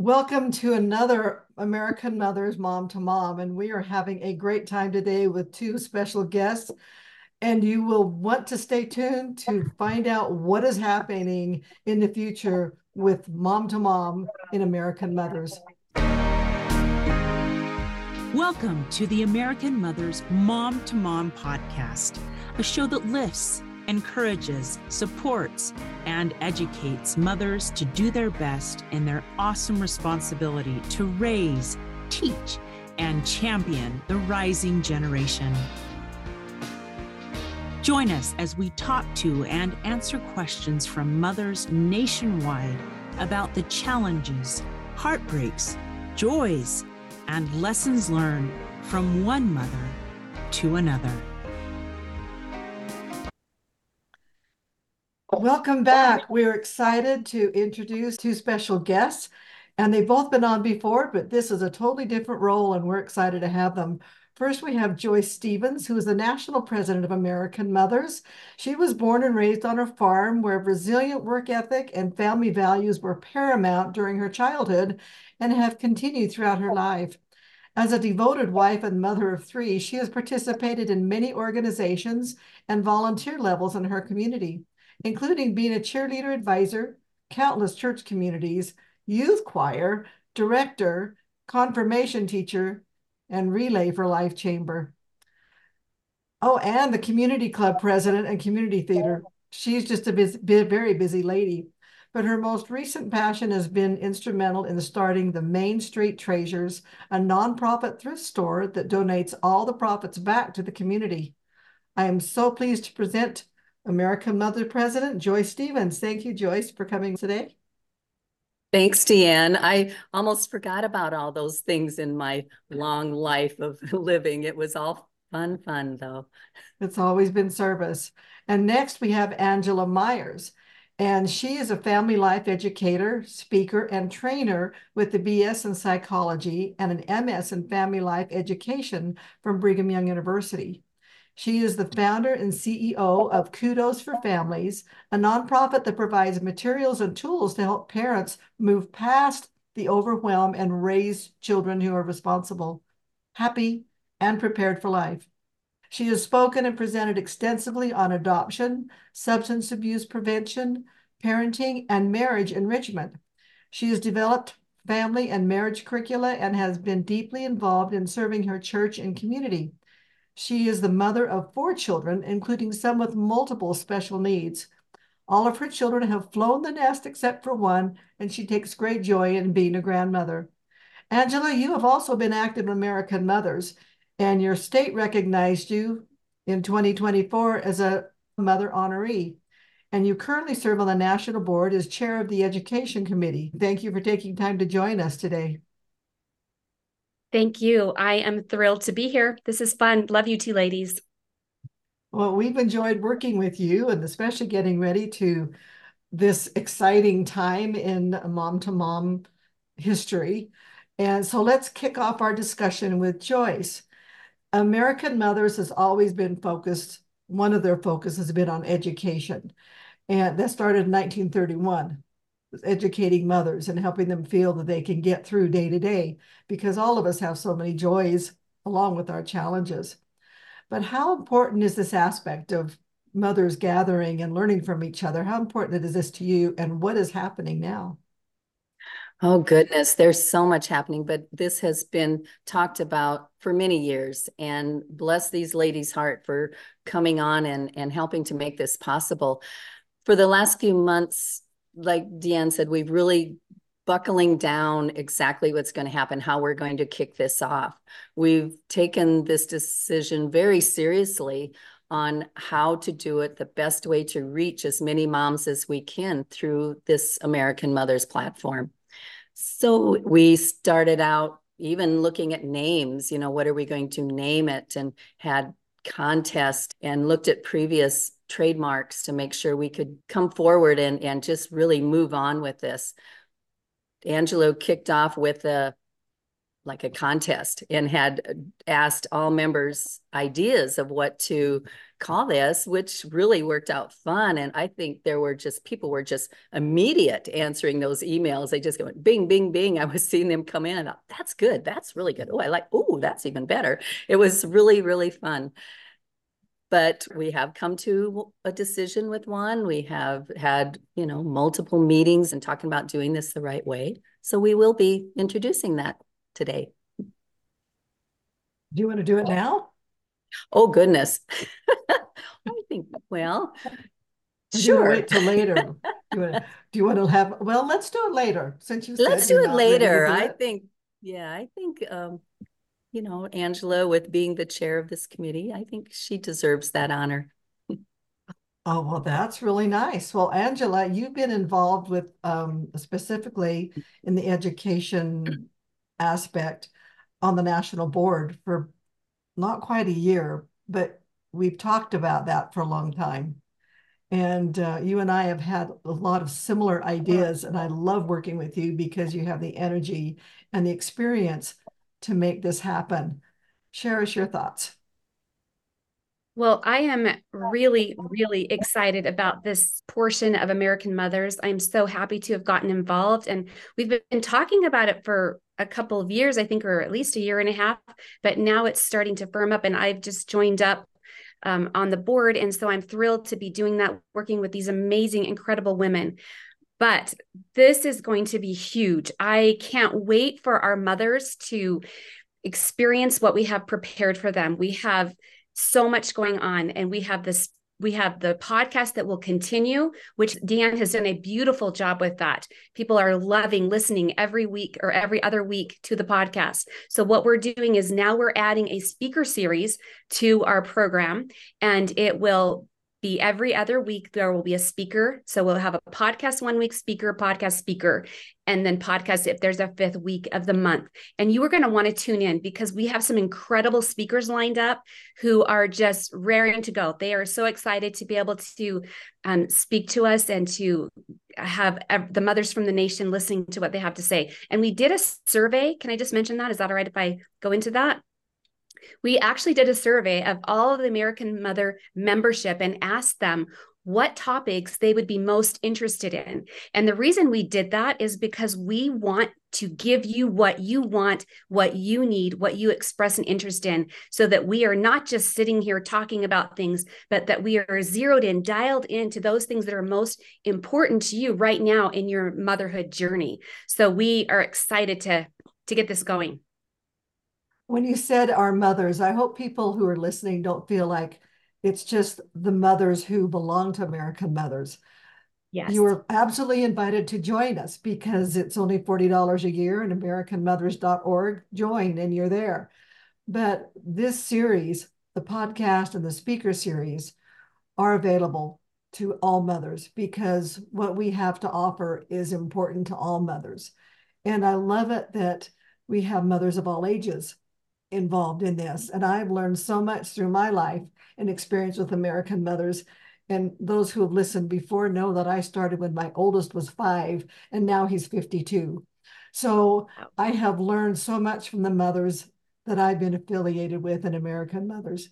Welcome to another American Mothers Mom to Mom. And we are having a great time today with two special guests. And you will want to stay tuned to find out what is happening in the future with Mom to Mom in American Mothers. Welcome to the American Mothers Mom to Mom podcast, a show that lifts encourages, supports, and educates mothers to do their best in their awesome responsibility to raise, teach, and champion the rising generation. Join us as we talk to and answer questions from mothers nationwide about the challenges, heartbreaks, joys, and lessons learned from one mother to another. Welcome back. We're excited to introduce two special guests, and they've both been on before, but this is a totally different role, and we're excited to have them. First, we have Joyce Stevens, who is the national president of American Mothers. She was born and raised on a farm where resilient work ethic and family values were paramount during her childhood and have continued throughout her life. As a devoted wife and mother of three, she has participated in many organizations and volunteer levels in her community including being a cheerleader advisor, countless church communities, youth choir, director, confirmation teacher, and Relay for Life Chamber. Oh, and the community club president and community theater. She's just a busy, very busy lady. But her most recent passion has been instrumental in starting the Main Street Treasures, a nonprofit thrift store that donates all the profits back to the community. I am so pleased to present American Mother President Joyce Stevens. Thank you, Joyce, for coming today. Thanks, Deanne. I almost forgot about all those things in my long life of living. It was all fun, fun, though. It's always been service. And next we have Angela Meyers. And she is a family life educator, speaker, and trainer with the BS in psychology and an MS in family life education from Brigham Young University. She is the founder and CEO of Kudos for Families, a nonprofit that provides materials and tools to help parents move past the overwhelm and raise children who are responsible, happy, and prepared for life. She has spoken and presented extensively on adoption, substance abuse prevention, parenting, and marriage enrichment. She has developed family and marriage curricula and has been deeply involved in serving her church and community. She is the mother of four children, including some with multiple special needs. All of her children have flown the nest except for one, and she takes great joy in being a grandmother. Angela, you have also been active in American Mothers, and your state recognized you in 2024 as a mother honoree. And you currently serve on the national board as chair of the education committee. Thank you for taking time to join us today. Thank you. I am thrilled to be here. This is fun. Love you two ladies. Well, we've enjoyed working with you and especially getting ready to this exciting time in mom to mom history. And so let's kick off our discussion with Joyce. American Mothers has always been focused, one of their focus has been on education. And that started in 1931 educating mothers and helping them feel that they can get through day to day because all of us have so many joys along with our challenges. But how important is this aspect of mothers gathering and learning from each other? How important is this to you and what is happening now? Oh, goodness, there's so much happening, but this has been talked about for many years. And bless these ladies' heart for coming on and, and helping to make this possible. For the last few months, like Deanne said, we've really buckling down exactly what's going to happen, how we're going to kick this off. We've taken this decision very seriously on how to do it, the best way to reach as many moms as we can through this American Mothers platform. So we started out even looking at names, you know, what are we going to name it? And had contest and looked at previous trademarks to make sure we could come forward and, and just really move on with this. Angela kicked off with a like a contest and had asked all members ideas of what to call this, which really worked out fun. And I think there were just people were just immediate answering those emails. They just go bing, bing, bing. I was seeing them come in. And thought, that's good. That's really good. Oh, I like, oh, that's even better. It was really, really fun. But we have come to a decision with one. We have had, you know, multiple meetings and talking about doing this the right way. So we will be introducing that today. Do you want to do it now? Oh goodness. I think well, sure. wait till later. do, you want to, do you want to have? Well, let's do it later. Since you let's do it later. Do I think. Yeah, I think. Um, you know, Angela, with being the chair of this committee, I think she deserves that honor. Oh, well, that's really nice. Well, Angela, you've been involved with um, specifically in the education aspect on the national board for not quite a year, but we've talked about that for a long time. And uh, you and I have had a lot of similar ideas, and I love working with you because you have the energy and the experience to make this happen. Share us your thoughts. Well, I am really, really excited about this portion of American Mothers. I'm so happy to have gotten involved. And we've been talking about it for a couple of years, I think, or at least a year and a half, but now it's starting to firm up. And I've just joined up um, on the board. And so I'm thrilled to be doing that, working with these amazing, incredible women. But this is going to be huge. I can't wait for our mothers to experience what we have prepared for them. We have so much going on, and we have this we have the podcast that will continue, which Deanne has done a beautiful job with that. People are loving listening every week or every other week to the podcast. So, what we're doing is now we're adding a speaker series to our program, and it will be every other week there will be a speaker. So we'll have a podcast one week speaker podcast speaker and then podcast if there's a fifth week of the month. And you are going to want to tune in because we have some incredible speakers lined up who are just raring to go. They are so excited to be able to um, speak to us and to have the mothers from the nation listening to what they have to say. And we did a survey. Can i just mention that? Is that all right if i go into that we actually did a survey of all of the American Mother membership and asked them what topics they would be most interested in. And the reason we did that is because we want to give you what you want, what you need, what you express an interest in, so that we are not just sitting here talking about things, but that we are zeroed in, dialed into those things that are most important to you right now in your motherhood journey. So we are excited to to get this going when you said our mothers, I hope people who are listening don't feel like it's just the mothers who belong to American Mothers. Yes. You are absolutely invited to join us because it's only $40 a year and AmericanMothers.org. Join and you're there. But this series, the podcast and the speaker series, are available to all mothers because what we have to offer is important to all mothers. And I love it that we have mothers of all ages involved in this. And I've learned so much through my life and experience with American mothers. And those who have listened before know that I started when my oldest was five and now he's 52. So I have learned so much from the mothers that I've been affiliated with in American Mothers.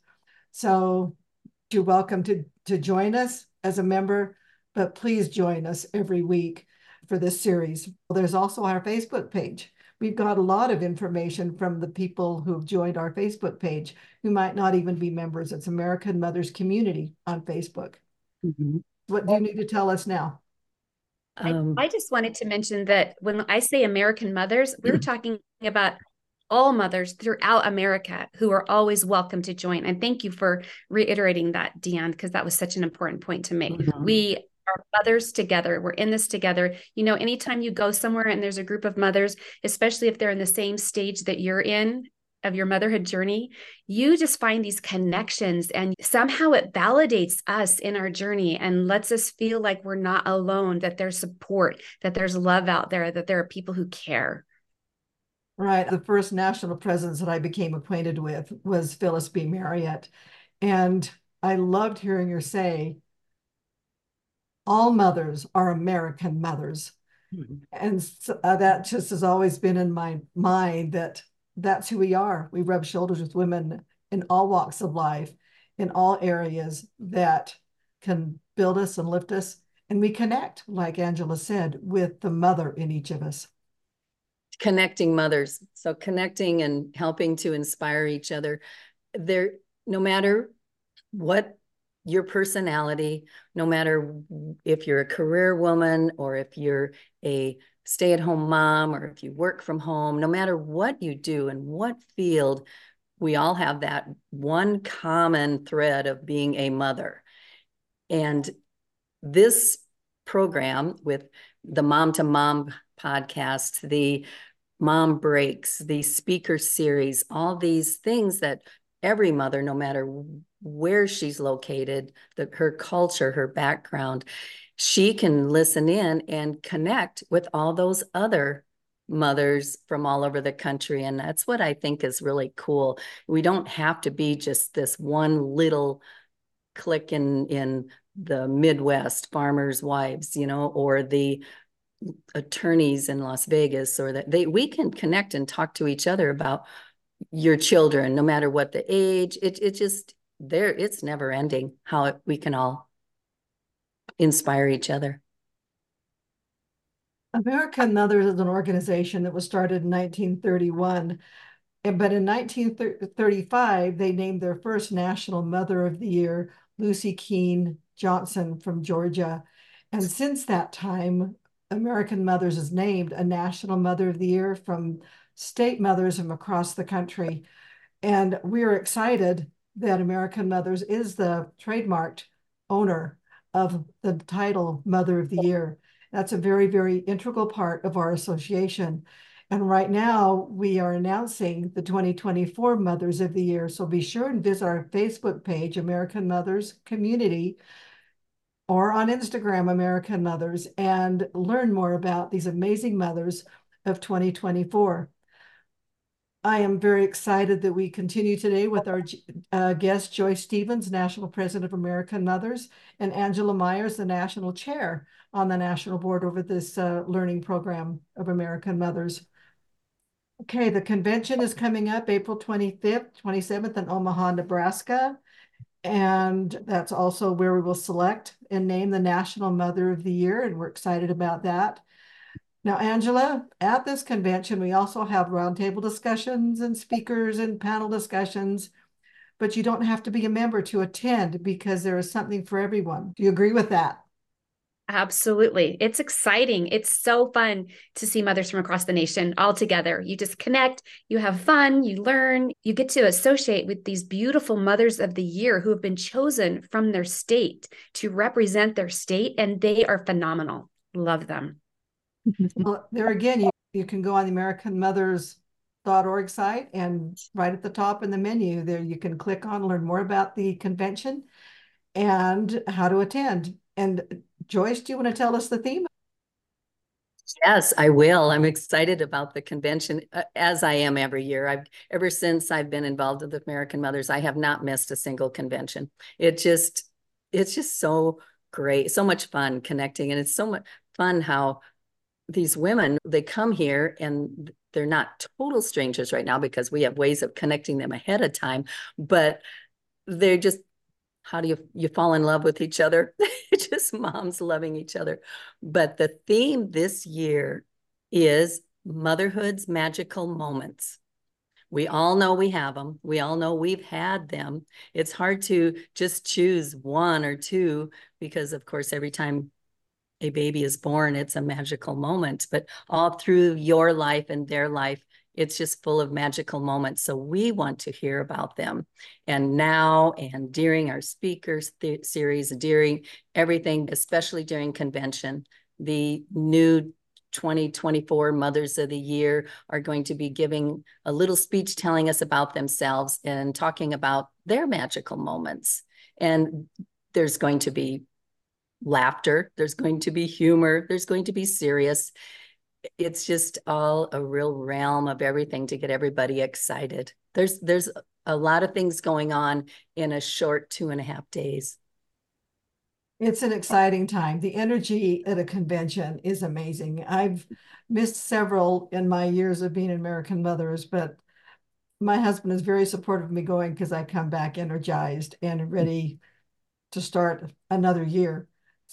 So you're welcome to, to join us as a member, but please join us every week for this series. There's also our Facebook page we've got a lot of information from the people who have joined our Facebook page who might not even be members. It's American Mothers Community on Facebook. Mm-hmm. What do you need to tell us now? Um, I, I, just wanted to mention that when I say American mothers, we're talking about all mothers throughout America who are always welcome to join. And thank you for reiterating that, Deanne, because that was such an important point to make. Mm-hmm. We are mothers together. We're in this together. You know, anytime you go somewhere and there's a group of mothers, especially if they're in the same stage that you're in of your motherhood journey, you just find these connections and somehow it validates us in our journey and lets us feel like we're not alone, that there's support, that there's love out there, that there are people who care. Right. The first national presence that I became acquainted with was Phyllis B. Marriott. And I loved hearing her say, all mothers are American mothers. Mm-hmm. And so, uh, that just has always been in my mind that that's who we are. We rub shoulders with women in all walks of life. in all areas that can build us and lift us. And we connect, like Angela said, with the mother in each of us. Connecting mothers. So connecting and helping to inspire each other. There, no matter what your personality, no matter if you're a career woman or if you're a stay at home mom or if you work from home, no matter what you do and what field, we all have that one common thread of being a mother. And this program with the Mom to Mom podcast, the Mom Breaks, the speaker series, all these things that every mother, no matter where she's located, the, her culture, her background, she can listen in and connect with all those other mothers from all over the country. And that's what I think is really cool. We don't have to be just this one little click in, in the Midwest, farmers' wives, you know, or the attorneys in Las Vegas, or that they we can connect and talk to each other about your children, no matter what the age. It it just there it's never ending how it, we can all inspire each other. American Mothers is an organization that was started in 1931. But in 1935, they named their first National Mother of the Year, Lucy Keene Johnson from Georgia. And since that time, American Mothers is named a National Mother of the Year from state mothers from across the country. And we're excited that American Mothers is the trademarked owner of the title Mother of the Year. That's a very, very integral part of our association. And right now, we are announcing the 2024 Mothers of the Year. So be sure and visit our Facebook page, American Mothers Community, or on Instagram, American Mothers, and learn more about these amazing mothers of 2024. I am very excited that we continue today with our uh, guest, Joyce Stevens, National President of American Mothers, and Angela Meyers, the National Chair on the National Board over this uh, learning program of American Mothers. Okay, the convention is coming up April 25th, 27th in Omaha, Nebraska. And that's also where we will select and name the National Mother of the Year. And we're excited about that. Now, Angela, at this convention, we also have roundtable discussions and speakers and panel discussions, but you don't have to be a member to attend because there is something for everyone. Do you agree with that? Absolutely. It's exciting. It's so fun to see mothers from across the nation all together. You just connect, you have fun, you learn, you get to associate with these beautiful mothers of the year who have been chosen from their state to represent their state, and they are phenomenal. Love them. Well, there again, you, you can go on the American Mothers org site and right at the top in the menu there you can click on learn more about the convention and how to attend and Joyce, do you want to tell us the theme? Yes, I will. I'm excited about the convention uh, as I am every year. I've ever since I've been involved with American Mothers, I have not missed a single convention. It just it's just so great, so much fun connecting and it's so much fun how these women they come here and they're not total strangers right now because we have ways of connecting them ahead of time, but they're just how do you you fall in love with each other? Just moms loving each other. But the theme this year is motherhood's magical moments. We all know we have them we all know we've had them. It's hard to just choose one or two because of course every time a baby is born it's a magical moment but all through your life and their life it's just full of magical moments. So we want to hear about them. And now and during our speakers th- series, during everything, especially during convention, the new 2024 Mothers of the Year are going to be giving a little speech telling us about themselves and talking about their magical moments. And there's going to be laughter, there's going to be humor, there's going to be serious it's just all a real realm of everything to get everybody excited. There's there's a lot of things going on in a short two and a half days. It's an exciting time. The energy at a convention is amazing. I've missed several in my years of being American Mothers, but my husband is very supportive of me going because I come back energized and ready to start another year.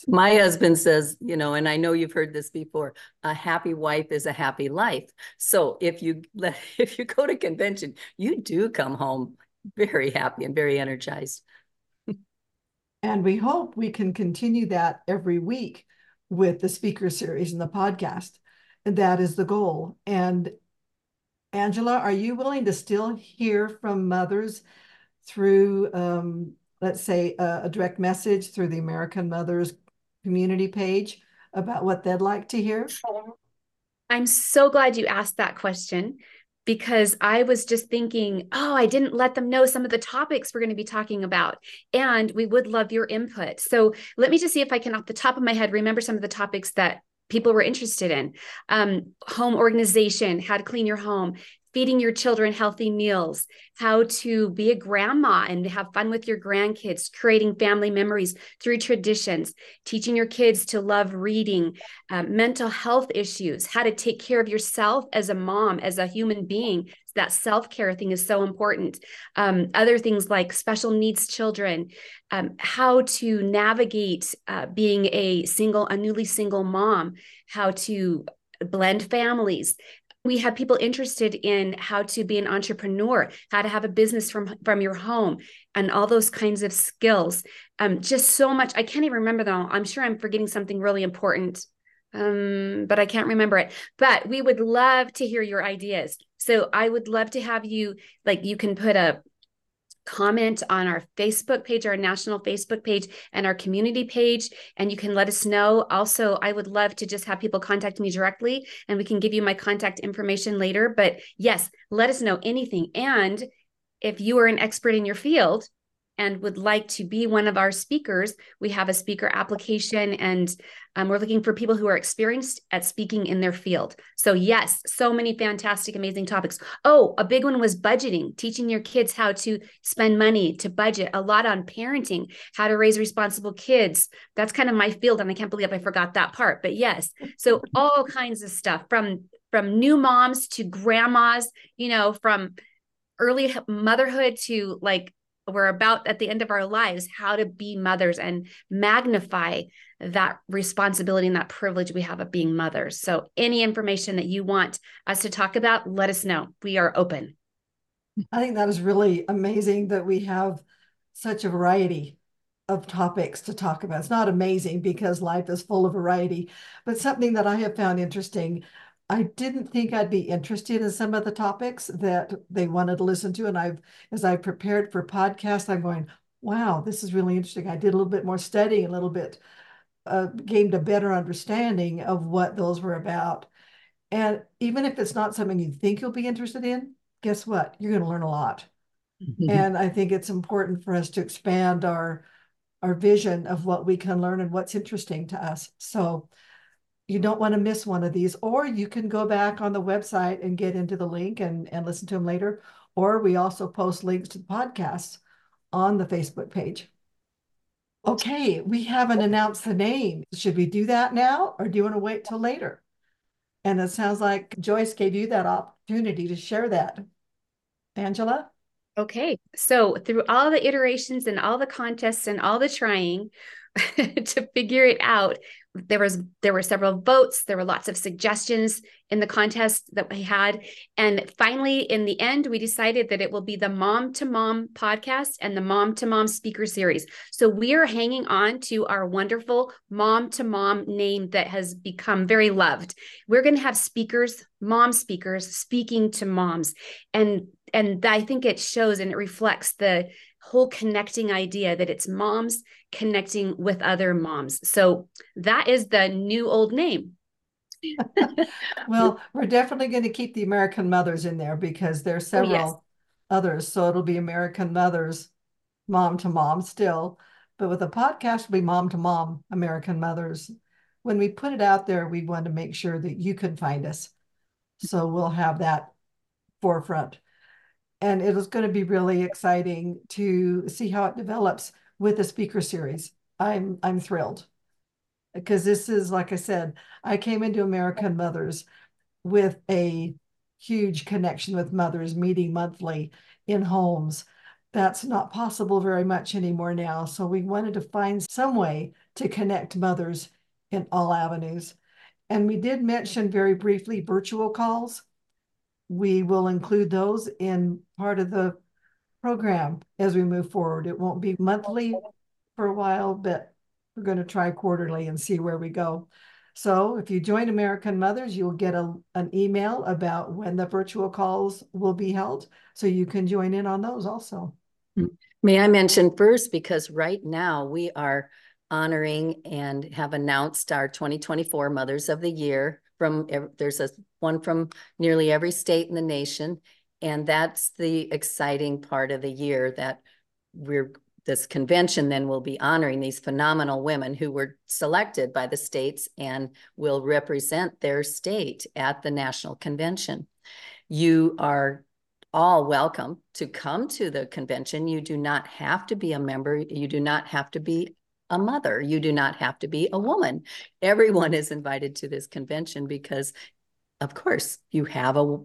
My husband says, you know, and I know you've heard this before, a happy wife is a happy life. So if you if you go to convention, you do come home very happy and very energized. and we hope we can continue that every week with the speaker series and the podcast. And that is the goal. And Angela, are you willing to still hear from mothers through, um, let's say, a, a direct message through the American Mothers community page about what they'd like to hear? I'm so glad you asked that question because I was just thinking, oh, I didn't let them know some of the topics we're going to be talking about. And we would love your input. So let me just see if I can, off the top of my head, remember some of the topics that people were interested in um, home organization how to clean your home feeding your children healthy meals, how to be a grandma and have fun with your grandkids, creating family memories through traditions, teaching your kids to love reading, uh, mental health issues, how to take care of yourself as a mom, as a human being. That self care thing is so important. Um, other things like special needs children, um, how to navigate uh, being a single, a newly single mom, how to blend families we have people interested in how to be an entrepreneur how to have a business from from your home and all those kinds of skills. Um just so much. I can't even remember them i'm sure i'm forgetting something really important um but i can't remember it. But we would love to hear your ideas. So i would love to have you like you can put a comment on our Facebook page, our national Facebook page, and our community page. And you can let us know. Also, I would love to just have people contact me directly and we can give you my contact information later. But yes, let us know anything. And if you are an expert in your field, and would like to be one of our speakers, we have a speaker application and um, we're looking for people who are experienced at speaking in their field. So, yes, so many fantastic, amazing topics. Oh, a big one was budgeting, teaching your kids how to spend money, to budget, a lot on parenting, how to raise responsible kids. That's kind of my field. And I can't believe I forgot that part. But yes, so all kinds of stuff from from new moms to grandmas, you know, from early motherhood to like we're about at the end of our lives how to be mothers and magnify that responsibility and that privilege we have of being mothers. So, any information that you want us to talk about, let us know. We are open. I think that is really amazing that we have such a variety of topics to talk about. It's not amazing because life is full of variety, but something that I have found interesting I didn't think I'd be interested in some of the topics that they wanted to listen to. And I've, as I prepared for podcast, I'm going, wow, this is really interesting. I did a little bit more studying, a little bit, uh, gained a better understanding of what those were about. And even if it's not something you think you'll be interested in, guess what? You're going to learn a lot. Mm-hmm. And I think it's important for us to expand our our vision of what we can learn and what's interesting to us. So you don't want to miss one of these, or you can go back on the website and get into the link and, and listen to them later. Or we also post links to the podcasts on the Facebook page. Okay, we haven't announced the name. Should we do that now, or do you want to wait till later? And it sounds like Joyce gave you that opportunity to share that. Angela? Okay, so through all the iterations and all the contests and all the trying to figure it out, there was there were several votes. There were lots of suggestions in the contest that we had. And finally in the end we decided that it will be the mom to mom podcast and the mom to mom speaker series. So we are hanging on to our wonderful mom to mom name that has become very loved. We're going to have speakers mom speakers speaking to moms. And and i think it shows and it reflects the whole connecting idea that it's moms connecting with other moms. So that is the new old name. well, we're definitely going to keep the American Mothers in there because there's several oh, yes. others. So it'll be American Mothers, mom to mom still. But with the podcast, it'll be mom to mom, American Mothers. When we put it out there, we want to make sure that you can find us. So we'll have that forefront and it is going to be really exciting to see how it develops with the speaker series. I'm I'm thrilled because this is like I said, I came into American Mothers with a huge connection with mothers meeting monthly in homes. That's not possible very much anymore now. So we wanted to find some way to connect mothers in all avenues. And we did mention very briefly virtual calls. We will include those in part of the program as we move forward. It won't be monthly for a while, but we're going to try quarterly and see where we go. So if you join American Mothers, you'll get a, an email about when the virtual calls will be held. So you can join in on those also. May I mention first, because right now we are honoring and have announced our 2024 Mothers of the Year from there's a one from nearly every state in the nation and that's the exciting part of the year that we're this convention then will be honoring these phenomenal women who were selected by the states and will represent their state at the national convention. You are all welcome to come to the convention. You do not have to be a member. You do not have to be a mother. You do not have to be a woman. Everyone is invited to this convention because, of course, you have a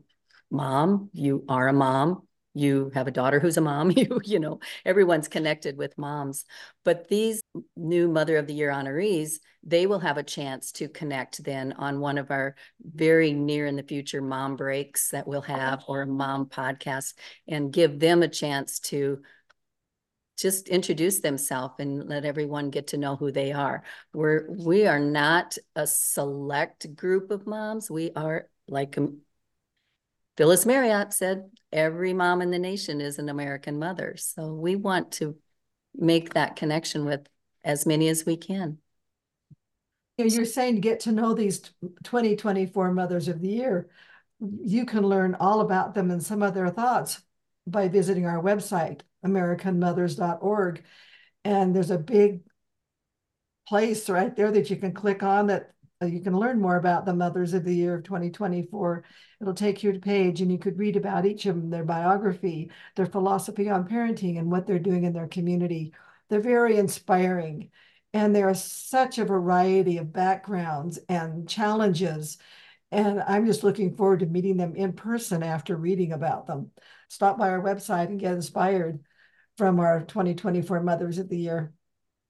mom, you are a mom, you have a daughter who's a mom, you, you know, everyone's connected with moms. But these new Mother of the Year honorees, they will have a chance to connect then on one of our very near in the future mom breaks that we'll have or a mom podcast and give them a chance to just introduce themselves and let everyone get to know who they are. We're we are not a select group of moms. We are like um, Phyllis Marriott said, every mom in the nation is an American mother. So we want to make that connection with as many as we can. You're saying get to know these 2024 Mothers of the Year. You can learn all about them and some of their thoughts by visiting our website, americanmothers.org. And there's a big place right there that you can click on that uh, you can learn more about the Mothers of the Year of 2024. It'll take you to page and you could read about each of them, their biography, their philosophy on parenting and what they're doing in their community. They're very inspiring. And there are such a variety of backgrounds and challenges. And I'm just looking forward to meeting them in person after reading about them. Stop by our website and get inspired from our 2024 Mothers of the Year.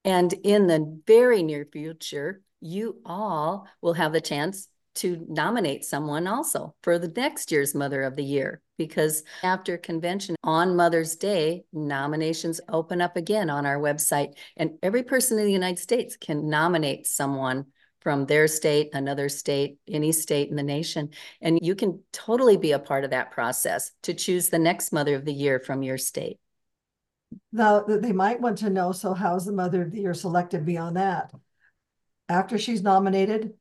And in the very near future, you all will have the chance to nominate someone also for the next year's Mother of the Year. Because after convention on Mother's Day, nominations open up again on our website, and every person in the United States can nominate someone from their state, another state, any state in the nation. And you can totally be a part of that process to choose the next Mother of the Year from your state. Now, they might want to know so, how's the Mother of the Year selected beyond that? after she's nominated,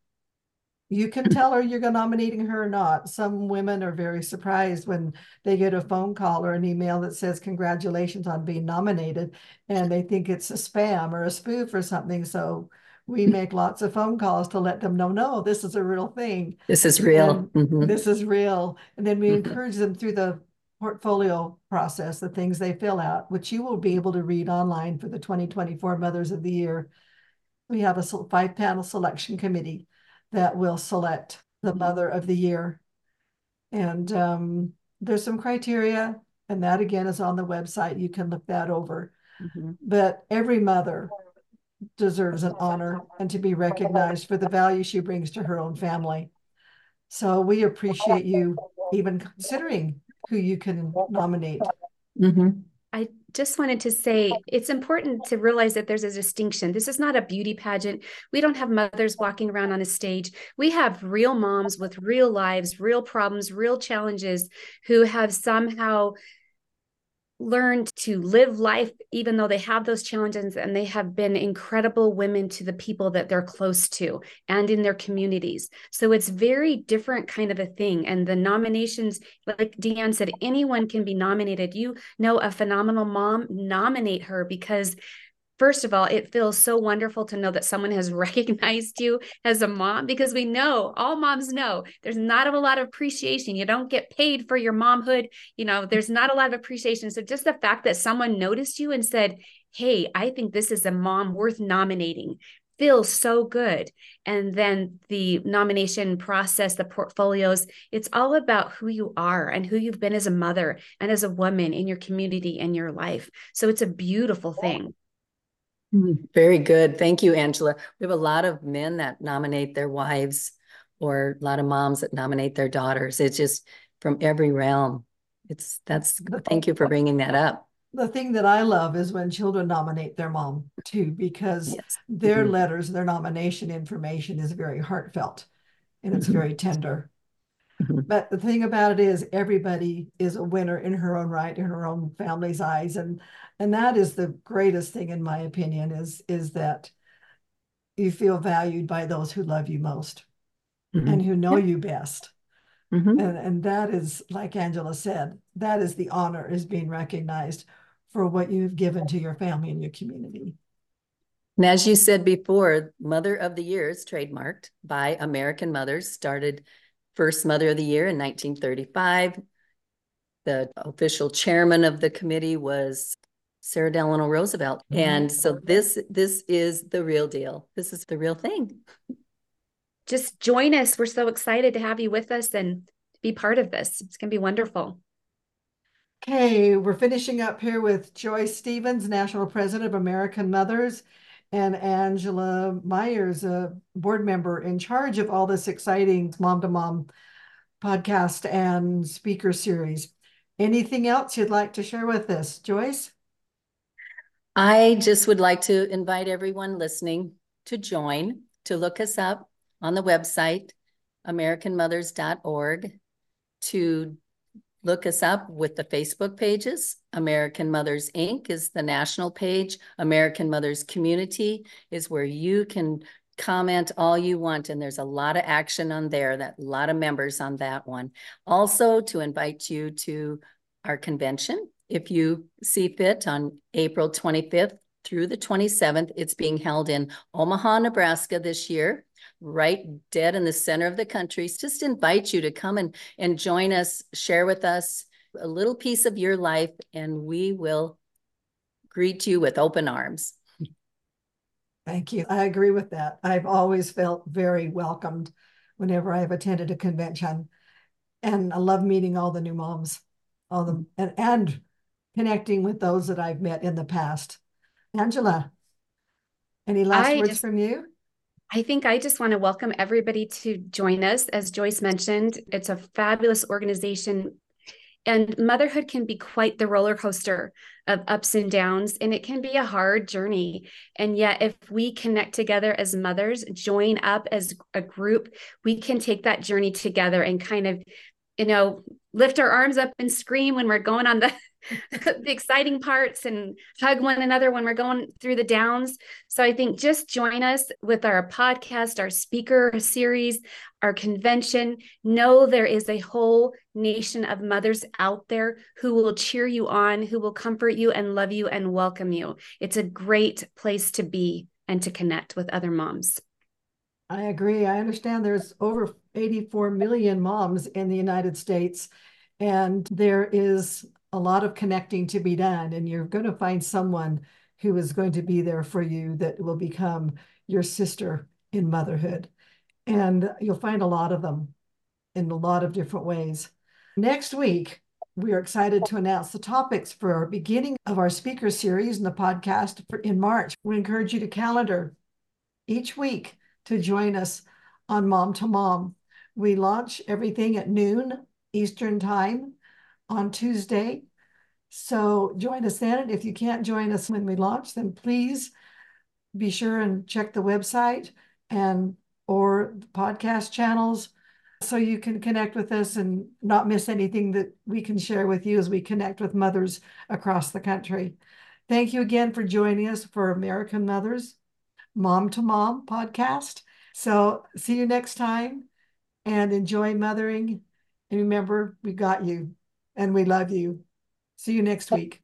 you can tell her you're nominating her or not. Some women are very surprised when they get a phone call or an email that says congratulations on being nominated, and they think it's a spam or a spoof or something. So we make lots of phone calls to let them know, no, this is a real thing. This is real. Mm-hmm. This is real. And then we mm-hmm. encourage them through the portfolio process, the things they fill out, which you will be able to read online for the 2024 Mothers of the Year we have a five panel selection committee that will select the mother of the year. And um, there's some criteria, and that again is on the website. You can look that over. Mm-hmm. But every mother deserves an honor and to be recognized for the value she brings to her own family. So we appreciate you even considering who you can nominate. Mm-hmm. I just wanted to say it's important to realize that there's a distinction. This is not a beauty pageant. We don't have mothers walking around on a stage. We have real moms with real lives, real problems, real challenges who have somehow learned to live life even though they have those challenges and they have been incredible women to the people that they're close to and in their communities. So it's very different kind of a thing. And the nominations like deanne said anyone can be nominated. You know a phenomenal mom nominate her because first of all, it feels so wonderful to know that someone has recognized you as a mom because we know all moms know there's not a lot of appreciation. You don't get paid for your momhood. You know, there's not a lot of appreciation. So just the fact that someone noticed you and said, Hey, I think this is a mom worth nominating feels so good. And then the nomination process, the portfolios, it's all about who you are and who you've been as a mother and as a woman in your community and your life. So it's a beautiful thing. Mm, very good. Thank you, Angela. We have a lot of men that nominate their wives or a lot of moms that nominate their daughters. It's just from every realm. It's that's thank you for bringing that up. The thing that I love is when children nominate their mom too, because yes. their mm-hmm. letters, their nomination information is very heartfelt and it's mm-hmm. very tender. Mm-hmm. But the thing about it is everybody is a winner in her own right, in her own family's eyes. And and that is the greatest thing in my opinion, is is that you feel valued by those who love you most mm-hmm. and who know you best. Mm-hmm. And, and that is, like Angela said, that is the honor is being recognized for what you've given to your family and your community. And as you said before, Mother of the Year is trademarked by American Mothers, started first Mother of the Year in 1935. The official chairman of the committee was Sarah Delano Roosevelt. Mm-hmm. And so this this is the real deal. This is the real thing just join us. We're so excited to have you with us and be part of this. It's going to be wonderful. Okay, we're finishing up here with Joyce Stevens, National President of American Mothers, and Angela Meyers, a board member in charge of all this exciting Mom to Mom podcast and speaker series. Anything else you'd like to share with us, Joyce? I just would like to invite everyone listening to join, to look us up on the website, AmericanMothers.org, to look us up with the Facebook pages. American Mothers Inc. is the national page. American Mothers Community is where you can comment all you want and there's a lot of action on there that a lot of members on that one also to invite you to our convention if you see fit on april 25th through the 27th it's being held in omaha nebraska this year right dead in the center of the country. Just invite you to come and, and join us, share with us a little piece of your life, and we will greet you with open arms. Thank you. I agree with that. I've always felt very welcomed whenever I've attended a convention. And I love meeting all the new moms, all them and, and connecting with those that I've met in the past. Angela, any last I words just, from you? I think I just want to welcome everybody to join us. As Joyce mentioned, it's a fabulous organization. And motherhood can be quite the roller coaster of ups and downs, and it can be a hard journey. And yet, if we connect together as mothers, join up as a group, we can take that journey together and kind of, you know, lift our arms up and scream when we're going on the the exciting parts and hug one another when we're going through the downs. So I think just join us with our podcast, our speaker series, our convention. Know there is a whole nation of mothers out there who will cheer you on, who will comfort you and love you and welcome you. It's a great place to be and to connect with other moms. I agree. I understand there's over 84 million moms in the United States, and there is a lot of connecting to be done, and you're going to find someone who is going to be there for you that will become your sister in motherhood. And you'll find a lot of them in a lot of different ways. Next week, we are excited to announce the topics for our beginning of our speaker series and the podcast in March. We encourage you to calendar each week to join us on Mom to Mom. We launch everything at noon Eastern Time on Tuesday. So join us then. And if you can't join us when we launch, then please be sure and check the website and or the podcast channels so you can connect with us and not miss anything that we can share with you as we connect with mothers across the country. Thank you again for joining us for American Mothers Mom to Mom podcast. So see you next time and enjoy mothering. And remember, we got you and we love you. See you next week.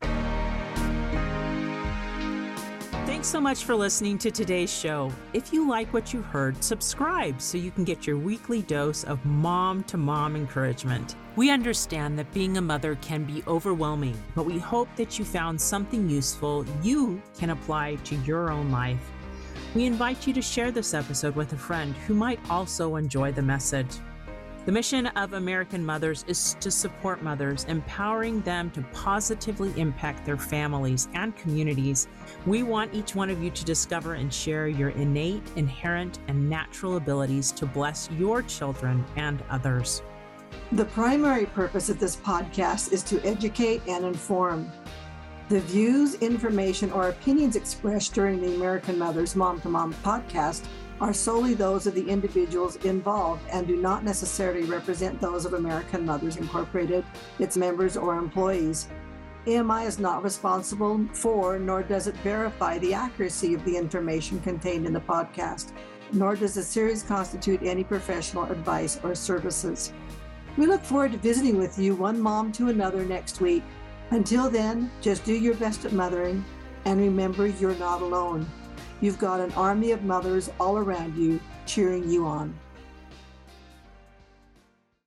Thanks so much for listening to today's show. If you like what you heard, subscribe so you can get your weekly dose of mom to mom encouragement. We understand that being a mother can be overwhelming, but we hope that you found something useful you can apply to your own life. We invite you to share this episode with a friend who might also enjoy the message. The mission of American Mothers is to support mothers, empowering them to positively impact their families and communities. We want each one of you to discover and share your innate, inherent, and natural abilities to bless your children and others. The primary purpose of this podcast is to educate and inform. The views, information, or opinions expressed during the American Mothers Mom to Mom podcast are solely those of the individuals involved and do not necessarily represent those of American Mothers Incorporated, its members, or employees. AMI is not responsible for, nor does it verify the accuracy of the information contained in the podcast, nor does the series constitute any professional advice or services. We look forward to visiting with you, one mom to another, next week. Until then, just do your best at mothering and remember you're not alone. You've got an army of mothers all around you cheering you on.